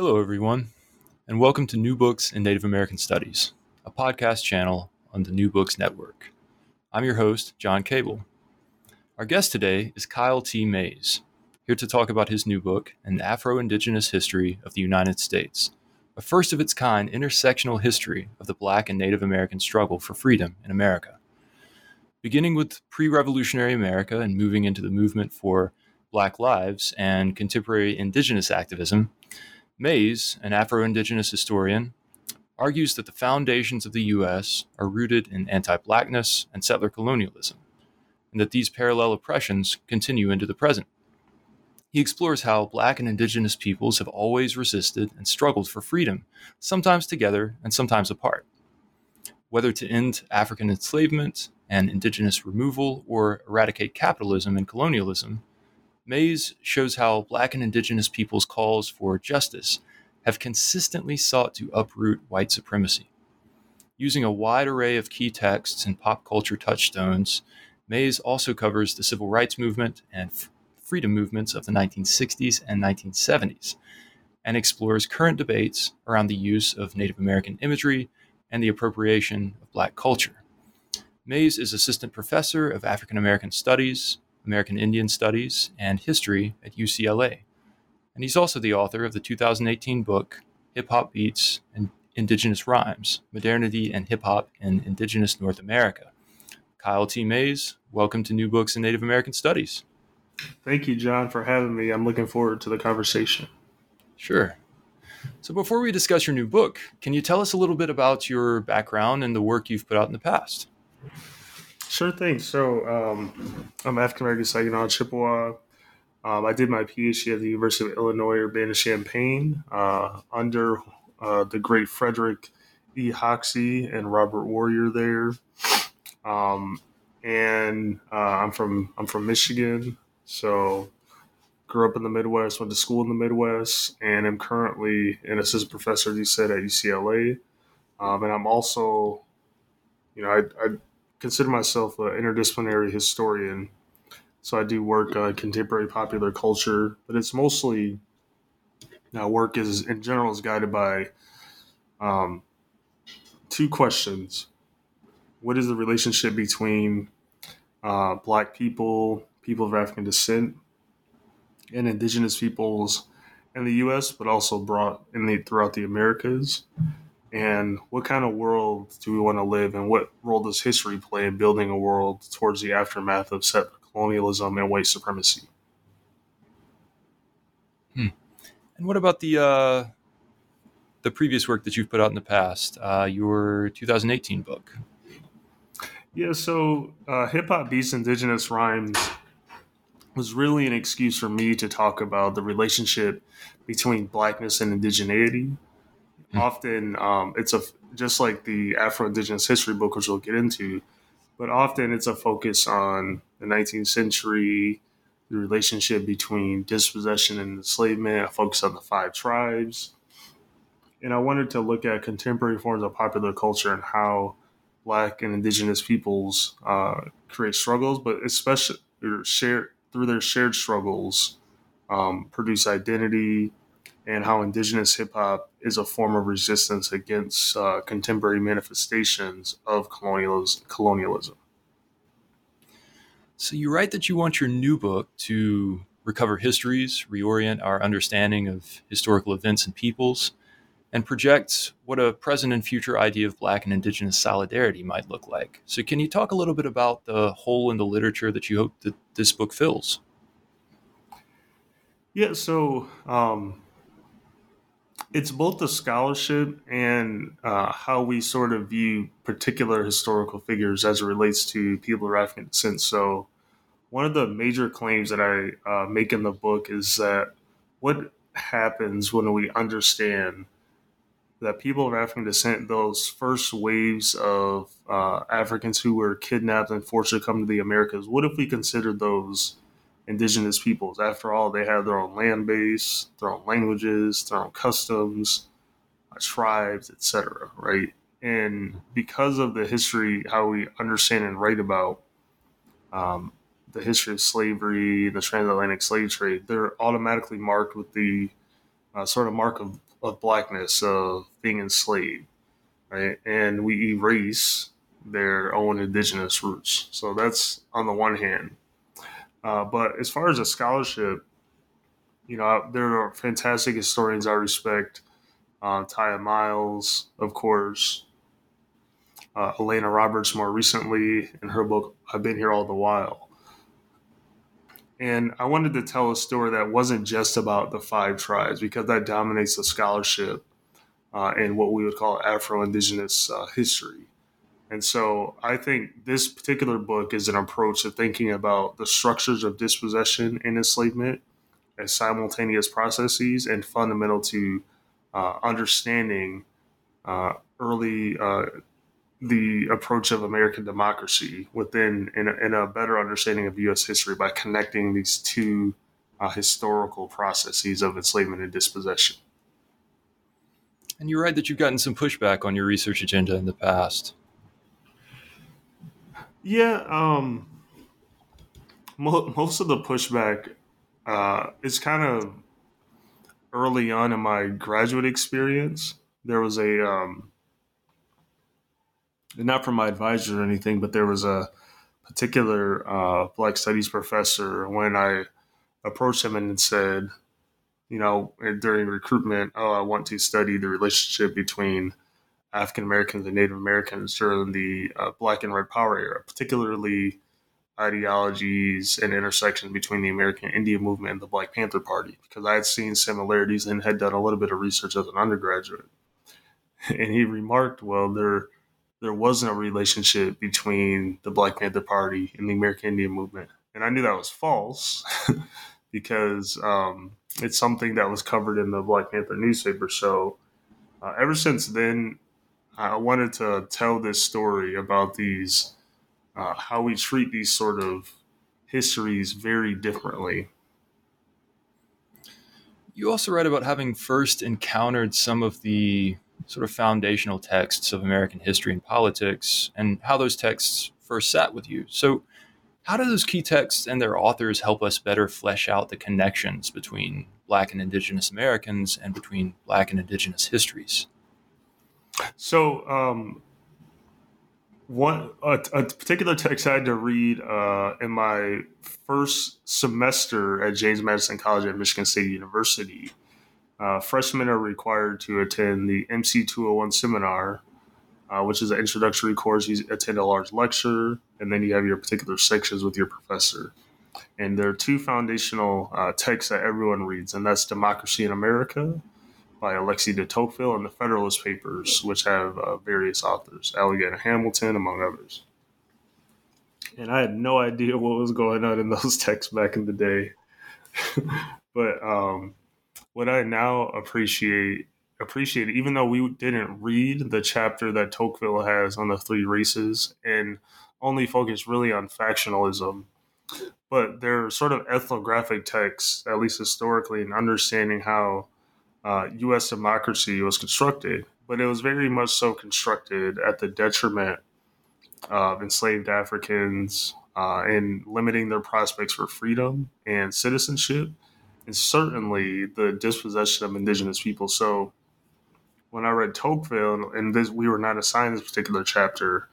Hello, everyone, and welcome to New Books in Native American Studies, a podcast channel on the New Books Network. I'm your host, John Cable. Our guest today is Kyle T. Mays, here to talk about his new book, An Afro Indigenous History of the United States, a first of its kind intersectional history of the Black and Native American struggle for freedom in America. Beginning with pre revolutionary America and moving into the movement for Black lives and contemporary indigenous activism, Mays, an Afro Indigenous historian, argues that the foundations of the U.S. are rooted in anti Blackness and settler colonialism, and that these parallel oppressions continue into the present. He explores how Black and Indigenous peoples have always resisted and struggled for freedom, sometimes together and sometimes apart. Whether to end African enslavement and Indigenous removal or eradicate capitalism and colonialism, Mays shows how Black and Indigenous peoples' calls for justice have consistently sought to uproot white supremacy. Using a wide array of key texts and pop culture touchstones, Mays also covers the civil rights movement and f- freedom movements of the 1960s and 1970s, and explores current debates around the use of Native American imagery and the appropriation of Black culture. Mays is assistant professor of African American Studies American Indian Studies, and History at UCLA. And he's also the author of the 2018 book, Hip Hop Beats and Indigenous Rhymes Modernity and Hip Hop in Indigenous North America. Kyle T. Mays, welcome to New Books in Native American Studies. Thank you, John, for having me. I'm looking forward to the conversation. Sure. So, before we discuss your new book, can you tell us a little bit about your background and the work you've put out in the past? Sure thing. So um, I'm African American Saginaw Chippewa. Um, I did my PhD at the University of Illinois Urbana-Champaign uh, under uh, the great Frederick E. Hoxie and Robert Warrior there. Um, and uh, I'm from I'm from Michigan, so grew up in the Midwest, went to school in the Midwest, and I'm currently an assistant professor, as you said, at UCLA. Um, and I'm also, you know, I, I consider myself an interdisciplinary historian. So I do work uh, contemporary popular culture, but it's mostly now work is in general is guided by um, two questions: What is the relationship between uh, Black people, people of African descent, and Indigenous peoples in the U.S., but also brought in the throughout the Americas? And what kind of world do we want to live in? What role does history play in building a world towards the aftermath of settler colonialism and white supremacy? Hmm. And what about the uh, the previous work that you've put out in the past? Uh, your 2018 book. Yeah, so uh, hip hop beats indigenous rhymes was really an excuse for me to talk about the relationship between blackness and indigeneity. Often, um, it's a just like the Afro Indigenous history book, which we'll get into, but often it's a focus on the 19th century, the relationship between dispossession and enslavement, a focus on the five tribes. And I wanted to look at contemporary forms of popular culture and how Black and Indigenous peoples uh, create struggles, but especially share through their shared struggles, um, produce identity, and how indigenous hip hop is a form of resistance against uh, contemporary manifestations of colonialism. colonialism. So, you write that you want your new book to recover histories, reorient our understanding of historical events and peoples, and project what a present and future idea of Black and Indigenous solidarity might look like. So, can you talk a little bit about the hole in the literature that you hope that this book fills? Yeah, so um, it's both the scholarship and uh, how we sort of view particular historical figures as it relates to people of African descent. So, one of the major claims that I uh, make in the book is that what happens when we understand that people of African descent, those first waves of uh, Africans who were kidnapped and forced to come to the Americas, what if we considered those indigenous peoples? After all, they have their own land base, their own languages, their own customs, uh, tribes, etc. Right? And because of the history, how we understand and write about um, the history of slavery, the transatlantic slave trade, they're automatically marked with the uh, sort of mark of of blackness of being enslaved, right? And we erase their own indigenous roots. So that's on the one hand. Uh, but as far as a scholarship, you know, there are fantastic historians I respect. Uh, Tiya Miles, of course. Uh, Alaina Roberts, more recently, in her book, I've Been Here All the While. And I wanted to tell a story that wasn't just about the five tribes because that dominates the scholarship uh, in what we would call Afro Indigenous uh, history. And so I think this particular book is an approach to thinking about the structures of dispossession and enslavement as simultaneous processes and fundamental to uh, understanding uh, early uh, the approach of American democracy within in a, in a, better understanding of U.S. history by connecting these two uh, historical processes of enslavement and dispossession. And you're right that you've gotten some pushback on your research agenda in the past. Yeah, um, mo- most of the pushback uh, is kind of early on in my graduate experience. There was a um, not from my advisor or anything, but there was a particular uh, Black Studies professor when I approached him and said, you know, during recruitment, oh, I want to study the relationship between African Americans and Native Americans during the uh, Black and Red Power era, particularly ideologies and intersections between the American Indian movement and the Black Panther Party, because I had seen similarities and had done a little bit of research as an undergraduate. And he remarked, well, there there wasn't a relationship between the Black Panther Party and the American Indian movement. And I knew that was false because um, it's something that was covered in the Black Panther newspaper. So uh, ever since then, I wanted to tell this story about these, uh, how we treat these sort of histories very differently. You also write about having first encountered some of the sort of foundational texts of American history and politics and how those texts first sat with you. So, how do those key texts and their authors help us better flesh out the connections between Black and Indigenous Americans and between Black and Indigenous histories? So, um, one a, a, particular text I had to read uh, in my first semester at James Madison College at Michigan State University uh, freshmen are required to attend the MC 201 seminar, uh, which is an introductory course. You attend a large lecture, and then you have your particular sections with your professor. And there are two foundational uh, texts that everyone reads, and that's Democracy in America by Alexis de Tocqueville and the Federalist Papers, which have uh, various authors, Alexander Hamilton, among others. And I had no idea what was going on in those texts back in the day. but um, what I now appreciate appreciate, even though we didn't read the chapter that Tocqueville has on the three races and only focus really on factionalism, but they're sort of ethnographic texts, at least historically, in understanding how uh, U.S. democracy was constructed. But it was very much so constructed at the detriment of enslaved Africans uh, and limiting their prospects for freedom and citizenship and certainly the dispossession of indigenous people. So when I read Tocqueville, and this, we were not assigned this particular chapter,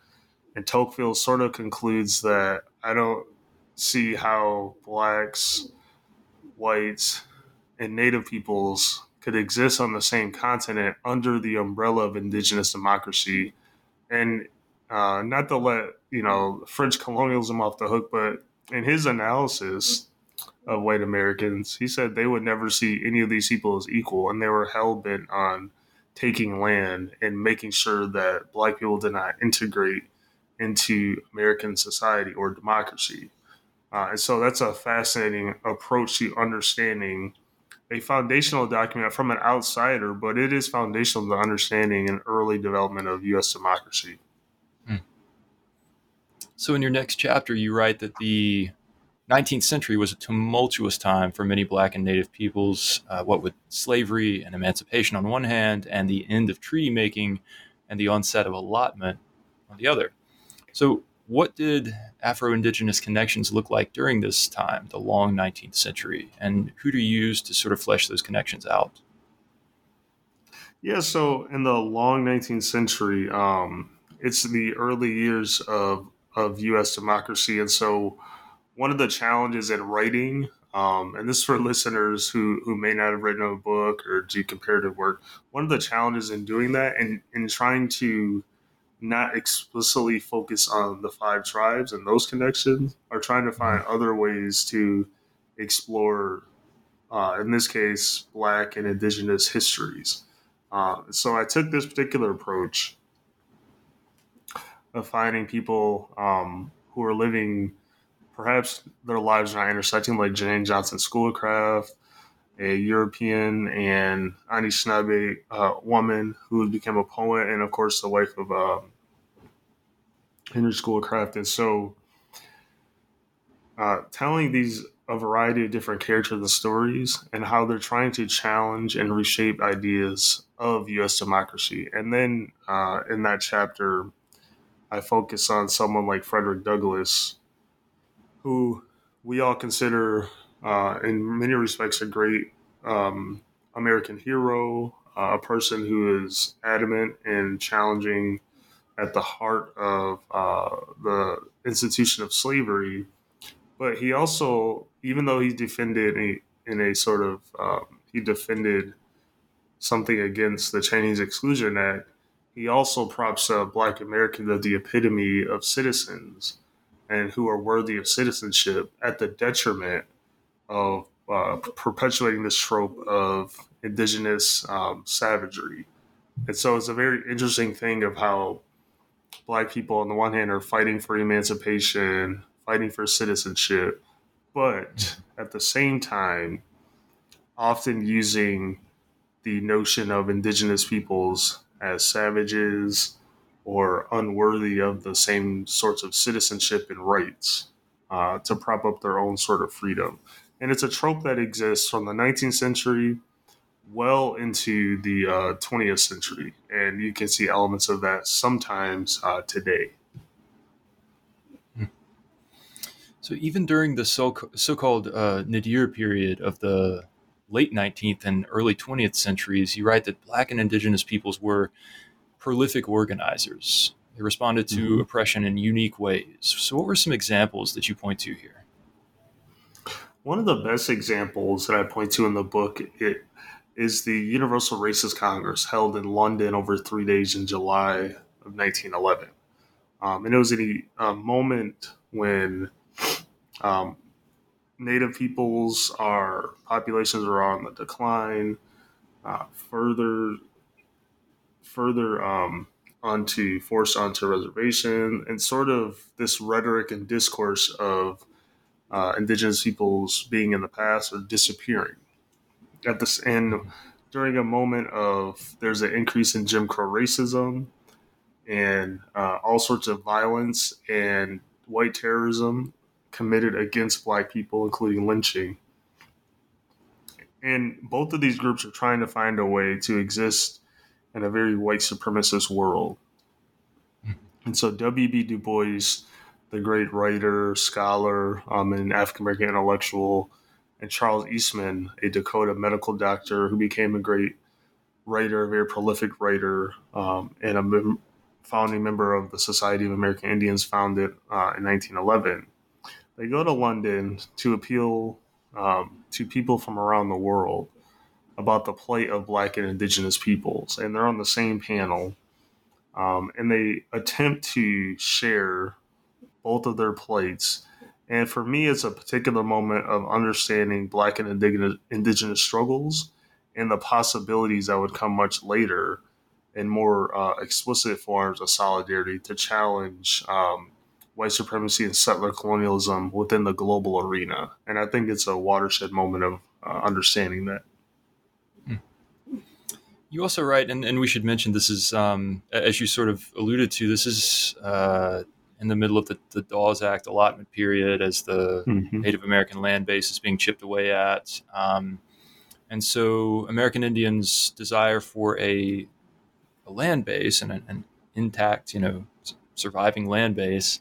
and Tocqueville sort of concludes that I don't see how blacks, whites, and native peoples could exist on the same continent under the umbrella of indigenous democracy. And uh, not to let you know French colonialism off the hook, but in his analysis, of white Americans. He said they would never see any of these people as equal, and they were hell bent on taking land and making sure that black people did not integrate into American society or democracy. Uh, and so that's a fascinating approach to understanding a foundational document from an outsider, but it is foundational to understanding and early development of U.S. democracy. Hmm. So, in your next chapter, you write that the 19th century was a tumultuous time for many black and native peoples, uh, what with slavery and emancipation on one hand, and the end of treaty making and the onset of allotment on the other. So, what did Afro Indigenous connections look like during this time, the long 19th century, and who do you use to sort of flesh those connections out? Yeah, so in the long 19th century, um, it's the early years of, of U.S. democracy. And so, one of the challenges in writing, um, and this is for listeners who, who may not have written a book or do comparative work, one of the challenges in doing that and in trying to not explicitly focus on the five tribes and those connections are trying to find mm-hmm. other ways to explore uh, in this case black and indigenous histories uh, so i took this particular approach of finding people um, who are living perhaps their lives are not intersecting like jane johnston schoolcraft a European and Anishinaabe uh, woman who became a poet, and of course the wife of um, Henry Schoolcraft. And so, uh, telling these a variety of different characters and stories and how they're trying to challenge and reshape ideas of U.S. democracy. And then uh, in that chapter, I focus on someone like Frederick Douglass, who we all consider uh, in many respects a great um, American hero, uh, a person who is adamant in challenging at the heart of uh, the institution of slavery. But he also, even though he defended a, in a sort of, um, he defended something against the Chinese Exclusion Act, he also props up Black Americans as the epitome of citizens and who are worthy of citizenship at the detriment of uh, perpetuating this trope of indigenous um, savagery. And so it's a very interesting thing of how black people on the one hand are fighting for emancipation, fighting for citizenship, but at the same time, often using the notion of indigenous peoples as savages or unworthy of the same sorts of citizenship and rights uh, to prop up their own sort of freedom. And it's a trope that exists from the 19th century well into the uh, 20th century, and you can see elements of that sometimes uh, today. So even during the so so-called uh, nadir period of the late 19th and early 20th centuries, you write that Black and Indigenous peoples were prolific organizers. They responded to mm-hmm. oppression in unique ways. So, what were some examples that you point to here? One of the best examples that I point to in the book it, is the Universal Races Congress held in London over three days in July of 1911. Um, and it was a, moment when um, Native peoples, our populations are on the decline. Uh, further, further um, onto forced onto reservation, and sort of this rhetoric and discourse of uh, indigenous peoples being in the past or disappearing at this and during a moment of there's an increase in Jim Crow racism and uh, all sorts of violence and white terrorism committed against black people, including lynching. And both of these groups are trying to find a way to exist in a very white supremacist world. And so W.B. Du Bois, the great writer, scholar, um, and African American intellectual, and Charles Eastman, a Dakota medical doctor who became a great writer, a very prolific writer, um, and a mem- founding member of the Society of American Indians, founded uh, in 1911. They go to London to appeal um, to people from around the world about the plight of Black and Indigenous peoples, and they're on the same panel, um, and they attempt to share both of their plates. and for me, it's a particular moment of understanding Black and indigenous, struggles and the possibilities that would come much later in more uh, explicit forms of solidarity to challenge um, white supremacy and settler colonialism within the global arena. And I think it's a watershed moment of uh, understanding that. you also write, and, and we should mention this is, um, as you sort of alluded to, this is uh, in the middle of the, the Dawes Act allotment period as the mm-hmm. Native American land base is being chipped away at. Um, and so American Indians' desire for a, a land base and an, intact, you know, surviving land base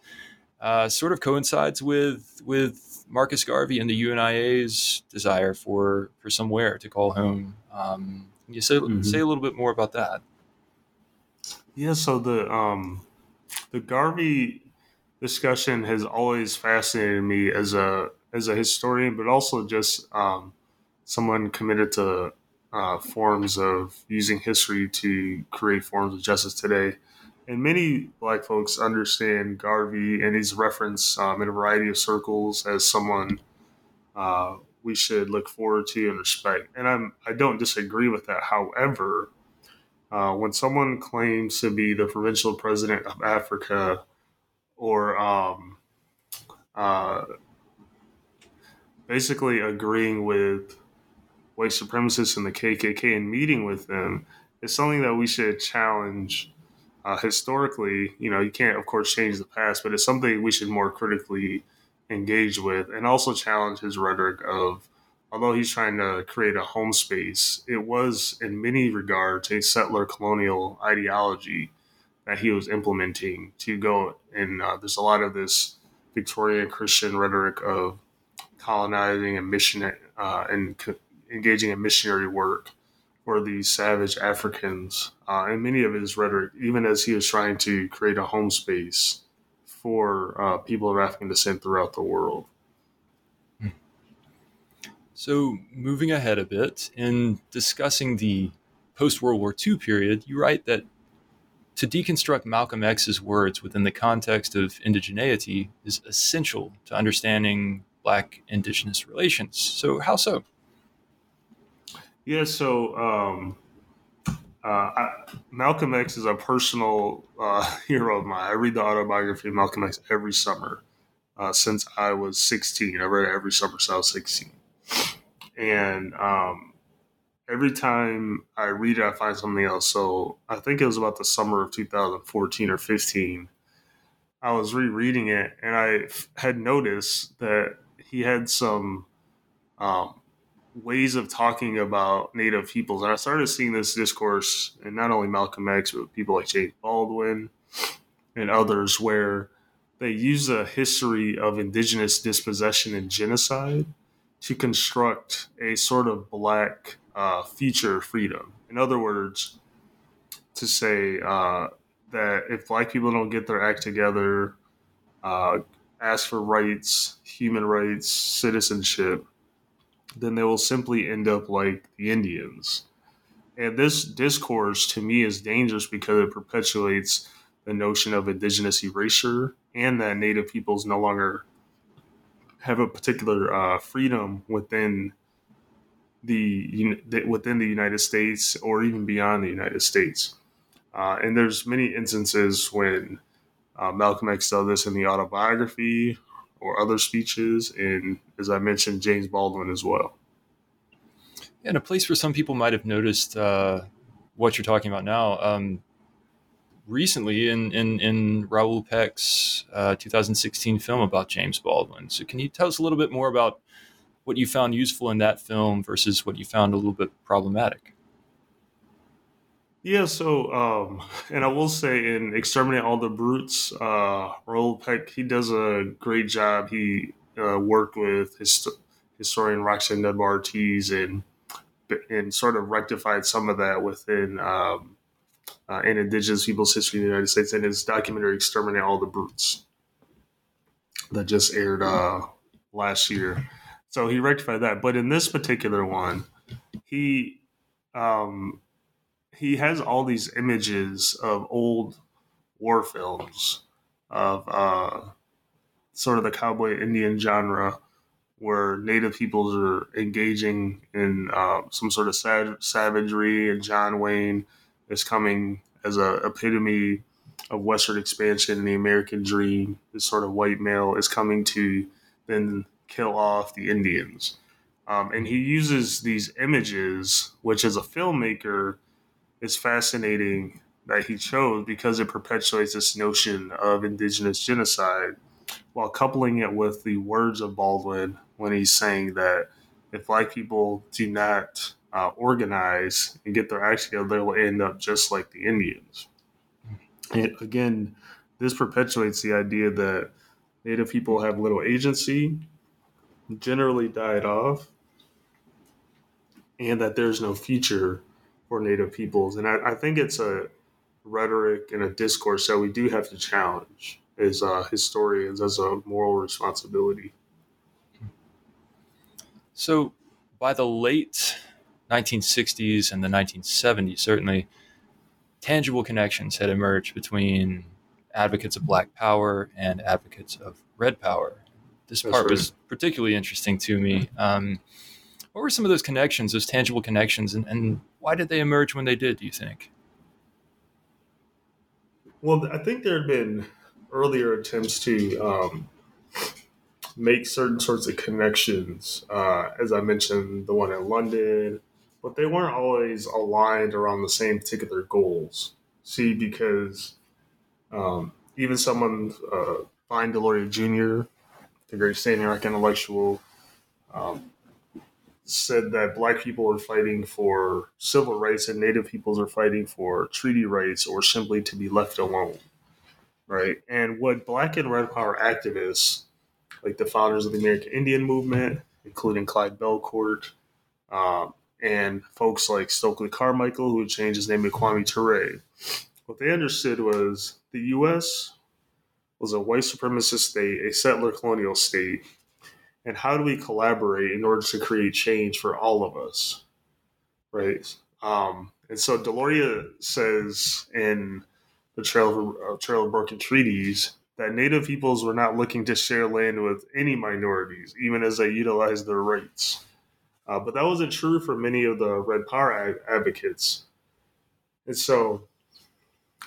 uh, sort of coincides with with Marcus Garvey and the UNIA's desire for for somewhere to call home. Um, can you say mm-hmm. say a little bit more about that? Yeah, so the um, the Garvey discussion has always fascinated me as a as a historian, but also just um, someone committed to uh, forms of using history to create forms of justice today. And many black folks understand Garvey and his reference um, in a variety of circles as someone uh, we should look forward to and respect. And I'm I don't disagree with that. However, uh, when someone claims to be the provincial president of Africa or um, uh, basically agreeing with white supremacists and the KKK and meeting with them is something that we should challenge uh, historically. You know, you can't, of course, change the past, but it's something we should more critically engage with and also challenge his rhetoric of although he's trying to create a home space, it was in many regards a settler colonial ideology that he was implementing to go and uh, there's a lot of this Victorian Christian rhetoric of colonizing and mission uh, and co- engaging in missionary work for these savage Africans. Uh, and many of his rhetoric, even as he was trying to create a home space for uh, people of African descent throughout the world. So, moving ahead a bit in discussing the post World War II period, you write that to deconstruct Malcolm X's words within the context of indigeneity is essential to understanding Black Indigenous relations. So, how so? Yeah, so um, uh, I, Malcolm X is a personal uh, hero of mine. I read the autobiography of Malcolm X every summer uh, since I was 16. I read it every summer since I was 16. And um, every time I read it, I find something else. So I think it was about the summer of 2014 or 15. I was rereading it and I had noticed that he had some um, ways of talking about Native peoples. And I started seeing this discourse in not only Malcolm X, but people like James Baldwin and others, where they use a history of indigenous dispossession and genocide to construct a sort of black uh, future freedom. In other words, to say uh, that if black people don't get their act together, uh, ask for rights, human rights, citizenship, then they will simply end up like the Indians. And this discourse to me is dangerous because it perpetuates the notion of indigenous erasure and that Native peoples no longer have a particular uh, freedom within the within the United States or even beyond the United States. Uh, and there's many instances when uh, Malcolm X does this in the autobiography or other speeches, and as I mentioned, James Baldwin as well. And a place where some people might have noticed uh, what you're talking about now. Um, recently, in in in Raoul Peck's uh, 2016 film about James Baldwin. So, can you tell us a little bit more about what you found useful in that film versus what you found a little bit problematic? Yeah, so um, and I will say in Exterminate All the Brutes, uh, Raoul Peck he does a great job. He uh, worked with his, historian Roxanne Dunbar Ortiz and and sort of rectified some of that within um, uh, in Indigenous people's history in the United States and his documentary Exterminate All the Brutes that just aired uh, last year. So he rectified that, but in this particular one, he um, he has all these images of old war films of uh, sort of the cowboy Indian genre where native peoples are engaging in uh, some sort of sav- savagery, and John Wayne is coming as a epitome of Western expansion and the American dream. This sort of white male is coming to then kill off the Indians. Um, and he uses these images, which as a filmmaker is fascinating that he chose because it perpetuates this notion of indigenous genocide while coupling it with the words of Baldwin when he's saying that if black people do not uh, organize and get their act together, they will end up just like the Indians. And again, this perpetuates the idea that Native people have little agency, generally died off, and that there's no future for Native peoples. And I, I think it's a rhetoric and a discourse that we do have to challenge as uh, historians as a moral responsibility. So, by the late 1960s and the 1970s, certainly tangible connections had emerged between advocates of Black Power and advocates of Red Power. This That's part right. was particularly interesting to me. Um, what were some of those connections, those tangible connections, and, and why did they emerge when they did, do you think? Well, I think there had been earlier attempts to um, make certain sorts of connections. Uh, as I mentioned, the one in London, but they weren't always aligned around the same particular goals. See, because um, even someone, uh, Vine Deloria Jr., the great Rock intellectual, um, said that black people are fighting for civil rights and native peoples are fighting for treaty rights or simply to be left alone. Right. And what black and red power activists, like the founders of the American Indian movement, including Clyde Bellecourt, um, and folks like Stokely Carmichael, who changed his name to Kwame Ture. What they understood was the U.S. was a white supremacist state, a settler colonial state, and how do we collaborate in order to create change for all of us, right? Um, and so Deloria says in the Trail of, uh, Trail of Broken Treaties that Native peoples were not looking to share land with any minorities, even as they utilized their rights. Uh, but that wasn't true for many of the Red Power advocates. And so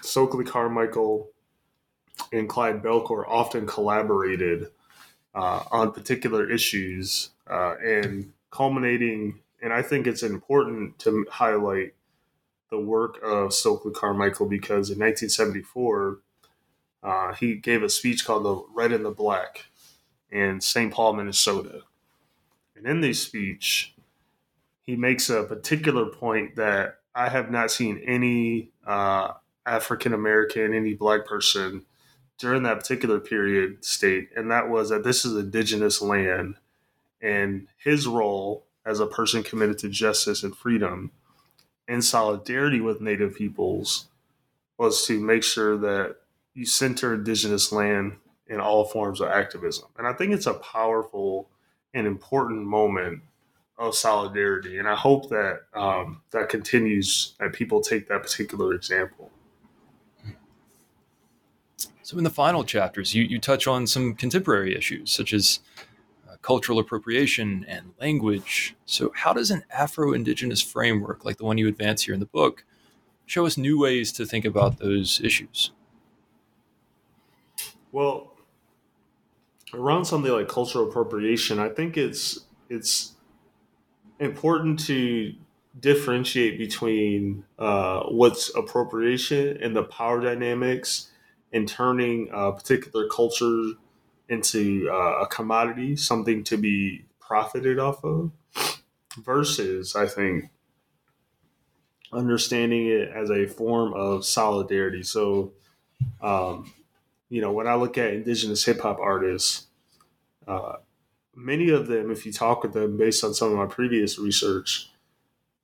Stokely Carmichael and Clyde Bellecourt often collaborated uh, on particular issues uh, and culminating. And I think it's important to highlight the work of Stokely Carmichael because in 1974, uh, he gave a speech called The Red and the Black in St. Paul, Minnesota. And in this speech, he makes a particular point that I have not seen any uh, African American, any black person during that particular period state, and that was that this is indigenous land, and his role as a person committed to justice and freedom in solidarity with Native peoples was to make sure that you center indigenous land in all forms of activism. And I think it's a powerful and important moment of solidarity. And I hope that um, that continues and people take that particular example. So, in the final chapters, you, you touch on some contemporary issues such as uh, cultural appropriation and language. So, how does an Afro Indigenous framework like the one you advance here in the book show us new ways to think about those issues? Well, around something like cultural appropriation, I think it's it's important to differentiate between uh, what's appropriation and the power dynamics and turning a particular culture into uh, a commodity, something to be profited off of, versus, I think, understanding it as a form of solidarity. So, um, you know, when I look at indigenous hip hop artists, uh, many of them, if you talk with them based on some of my previous research,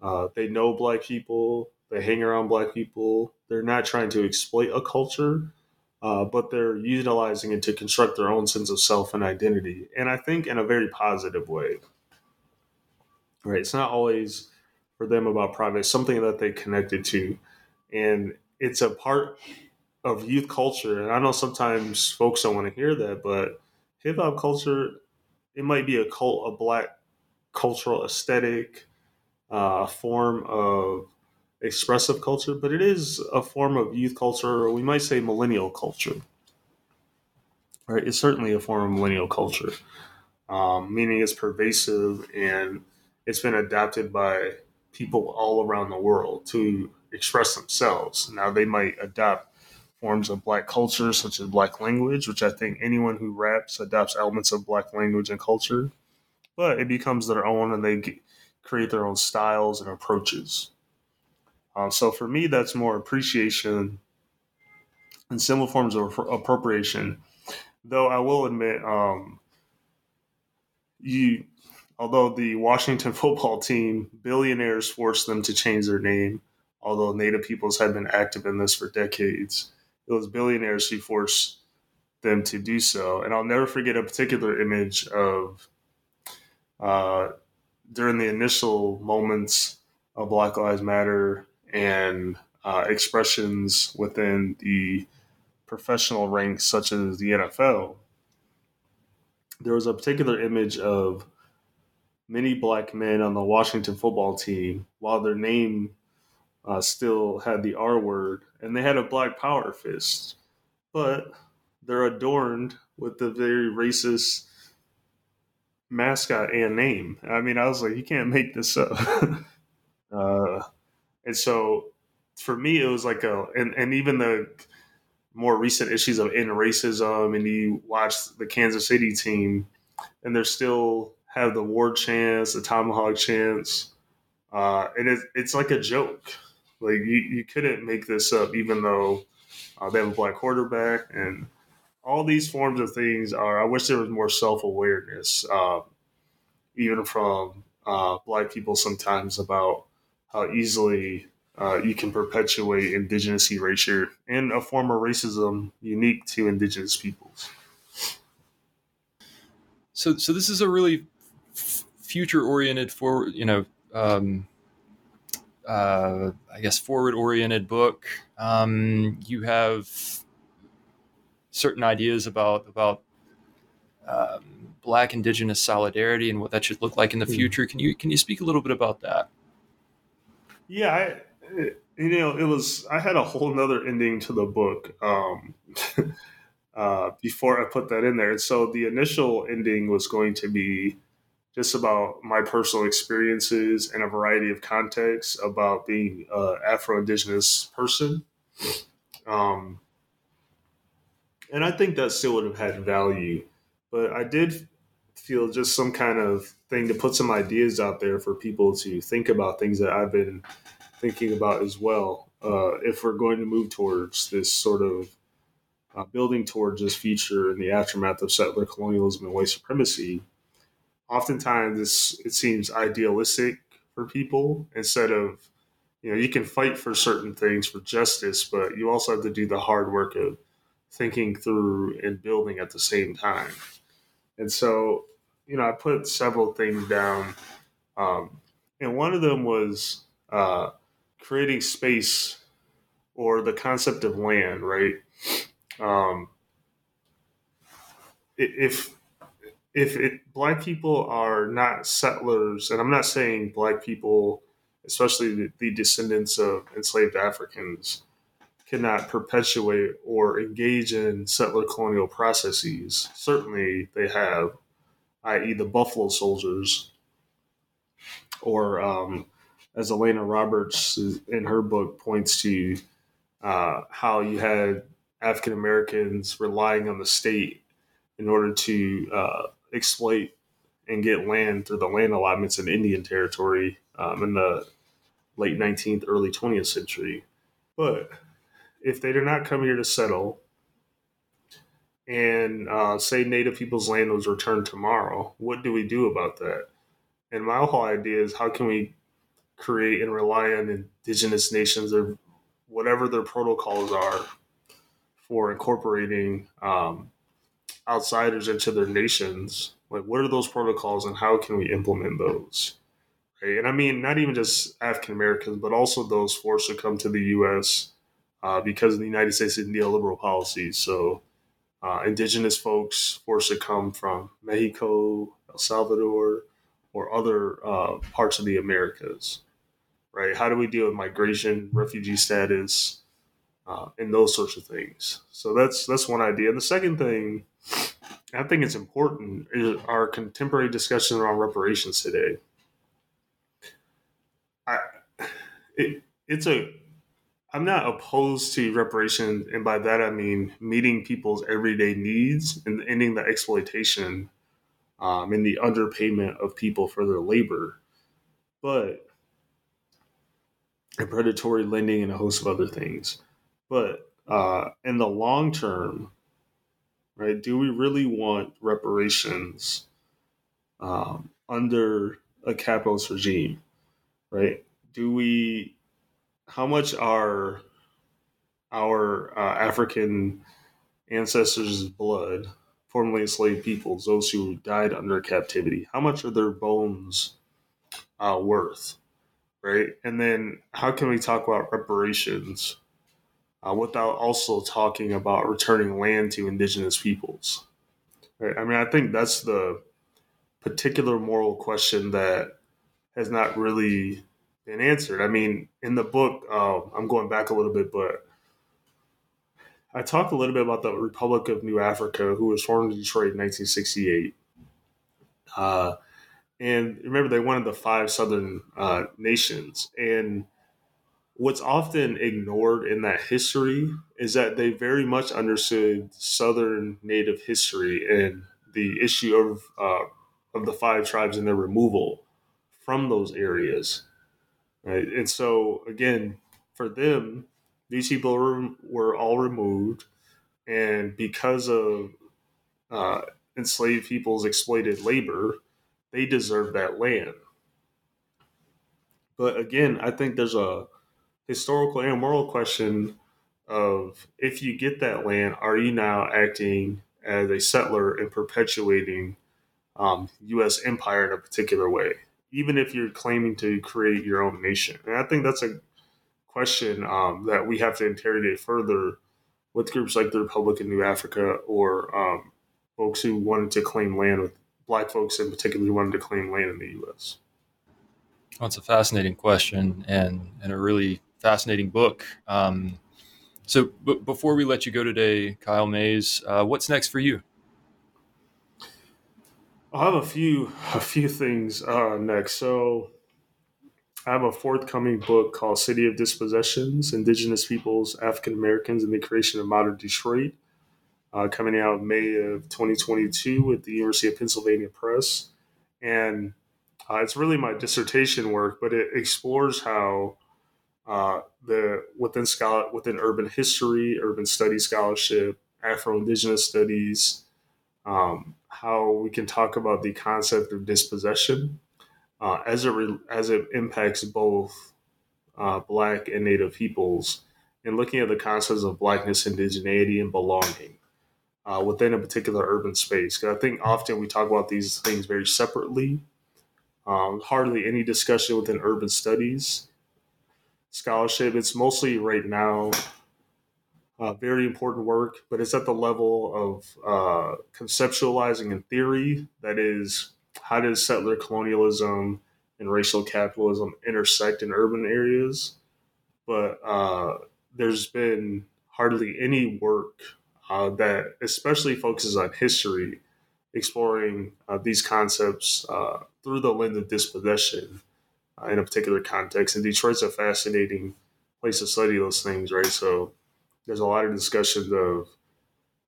uh, they know black people, they hang around black people. They're not trying to exploit a culture, uh, but they're utilizing it to construct their own sense of self and identity. And I think in a very positive way. Right. It's not always for them about private, it's something that they connected to. And it's a part of youth culture. And I know sometimes folks don't want to hear that, but hip hop culture it might be a cult, a black cultural aesthetic, uh, form of expressive culture, but it is a form of youth culture, or we might say millennial culture. Right? It's certainly a form of millennial culture, um, meaning it's pervasive and it's been adapted by people all around the world to express themselves. Now they might adopt forms of black culture such as black language, which I think anyone who raps adopts elements of black language and culture, but it becomes their own and they get, create their own styles and approaches. Um, so for me, that's more appreciation and similar forms of appropriation. Though I will admit, um, you, although the Washington football team billionaires forced them to change their name, although Native peoples had been active in this for decades, it was billionaires who forced them to do so. And I'll never forget a particular image of uh, during the initial moments of Black Lives Matter and uh, expressions within the professional ranks, such as the NFL. There was a particular image of many black men on the Washington football team while their name uh, still had the R word, and they had a black power fist, but they're adorned with the very racist mascot and name. I mean, I was like, you can't make this up. uh, and so for me, it was like a, and, and even the more recent issues of in racism, and you watch the Kansas City team, and they're still have the war chance, the tomahawk chance. uh, and it, it's like a joke. Like you, you couldn't make this up, even though uh, they have a black quarterback, and all these forms of things are. I wish there was more self awareness, uh, even from uh, black people sometimes about how easily uh, you can perpetuate indigenous erasure and a form of racism unique to indigenous peoples. So, so this is a really f- future-oriented, for you know, um, uh, I guess forward-oriented book. Um, you have certain ideas about about um, Black Indigenous solidarity and what that should look like in the hmm. future. Can you can you speak a little bit about that? Yeah, I, you know, it was I had a whole nother ending to the book um, uh, before I put that in there. And so the initial ending was going to be just about my personal experiences and a variety of contexts about being Afro Indigenous person. Um, and I think that still would have had value, but I did feel just some kind of thing to put some ideas out there for people to think about things that I've been thinking about as well. Uh, if we're going to move towards this sort of uh, building towards this future in the aftermath of settler colonialism and white supremacy, oftentimes this it seems idealistic for people instead of you know you can fight for certain things for justice, but you also have to do the hard work of thinking through and building at the same time. And so, you know, I put several things down, um, and one of them was uh, creating space or the concept of land, right? Um, if if it, black people are not settlers, and I'm not saying black people, especially the, the descendants of enslaved Africans, cannot perpetuate or engage in settler colonial processes. Certainly, they have, i.e., the Buffalo Soldiers, or um, as Alaina Roberts in her book points to uh, how you had African Americans relying on the state in order to uh, exploit and get land through the land allotments in Indian territory um, in the late 19th, early 20th century. But if they did not come here to settle and uh, say Native people's land was returned tomorrow, what do we do about that? And my whole idea is how can we create and rely on indigenous nations or whatever their protocols are for incorporating um, outsiders into their nations. Like, what are those protocols and how can we implement those? Right? And I mean, not even just African Americans, but also those forced to come to the U.S. Uh, because of the United States' neoliberal policies. So, uh, indigenous folks forced to come from Mexico, El Salvador, or other uh, parts of the Americas, right? How do we deal with migration, refugee status, uh, and those sorts of things? So that's that's one idea. And the second thing, I think it's important, is our contemporary discussion around reparations today. I, it, it's a I'm not opposed to reparations, and by that I mean meeting people's everyday needs and ending the exploitation um, and the underpayment of people for their labor. But and predatory lending and a host of other things. But uh, in the long term, right, do we really want reparations um, under a capitalist regime, right? Do we, how much are our uh, African ancestors' blood, formerly enslaved peoples, those who died under captivity, how much are their bones uh, worth? right? And then how can we talk about reparations uh, without also talking about returning land to indigenous peoples? Right? I mean, I think that's the particular moral question that has not really been answered. I mean, in the book, uh, I'm going back a little bit, but I talked a little bit about the Republic of New Afrika, who was formed in Detroit in 1968. Uh, and remember, they wanted the five southern uh, nations. And what's often ignored in that history is that they very much understood southern native history and the issue of uh, of the five tribes and their removal from those areas. Right? And so, again, for them, these people were, all removed, and because of uh, enslaved people's exploited labor, they deserve that land. But again, I think there's a historical and moral question of if you get that land, are you now acting as a settler and perpetuating um, U.S. empire in a particular way, even if you're claiming to create your own nation? And I think that's a question um, that we have to interrogate further with groups like the Republic of New Afrika or um, folks who wanted to claim land with black folks in particular who wanted to claim land in the U.S. Well, it's a fascinating question and, and a really fascinating book. Um, so, b- before we let you go today, Kyle Mays, uh, what's next for you? I have a few a few things uh, next. So, I have a forthcoming book called City of Dispossessions: Indigenous Peoples, African Americans, and the Creation of Modern Detroit uh, coming out May of 2022 with the University of Pennsylvania Press. And uh, it's really my dissertation work, but it explores how uh, the within scholar within urban history, urban study scholarship, Afro Indigenous studies, um, how we can talk about the concept of dispossession uh, as it re- as it impacts both uh, Black and Native peoples, and looking at the concepts of Blackness, indigeneity, and belonging uh, within a particular urban space. Because I think often we talk about these things very separately. Um, hardly any discussion within urban studies scholarship. It's mostly right now uh, very important work, but it's at the level of uh, conceptualizing in theory. That is, how does settler colonialism and racial capitalism intersect in urban areas? But uh, there's been hardly any work uh, that especially focuses on history, exploring uh, these concepts uh, through the lens of dispossession in a particular context. And Detroit's a fascinating place to study those things, right? So there's a lot of discussions of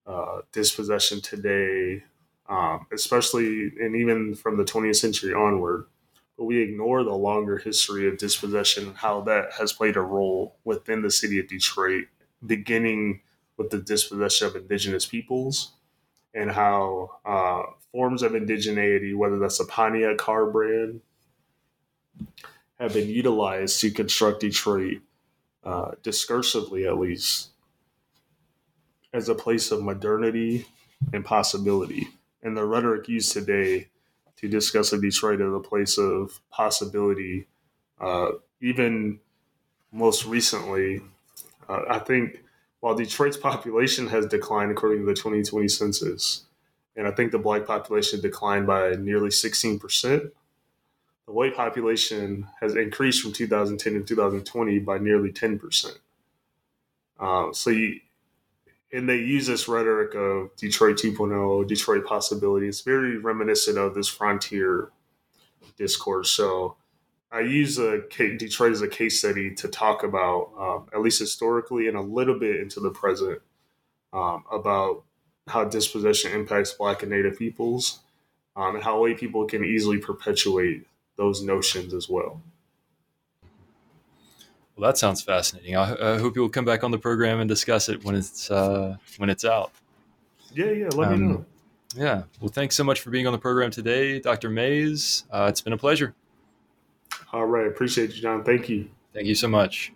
uh, dispossession today, um, especially and even from the 20th century onward. But we ignore the longer history of dispossession and how that has played a role within the city of Detroit, beginning with the dispossession of indigenous peoples and how uh, forms of indigeneity, whether that's a Pontiac car brand, have been utilized to construct Detroit uh, discursively, at least, as a place of modernity and possibility. And the rhetoric used today to discuss of Detroit as a place of possibility, uh, even most recently, uh, I think while Detroit's population has declined according to the 2020 census, and I think the black population declined by nearly 16%, the white population has increased from 2010 to 2020 by nearly 10%. Uh, so you, and they use this rhetoric of Detroit 2.0, Detroit possibility. It's very reminiscent of this frontier discourse. So I use a Detroit as a case study to talk about, um, at least historically and a little bit into the present, um, about how dispossession impacts Black and Native peoples, um, and how white people can easily perpetuate those notions as well. Well, that sounds fascinating. I, I hope you'll come back on the program and discuss it when it's uh, when it's out. Yeah, yeah. Let me um, know. Yeah. Well, thanks so much for being on the program today, Dr. Mays. Uh, it's been a pleasure. All right. Appreciate you, John. Thank you. Thank you so much.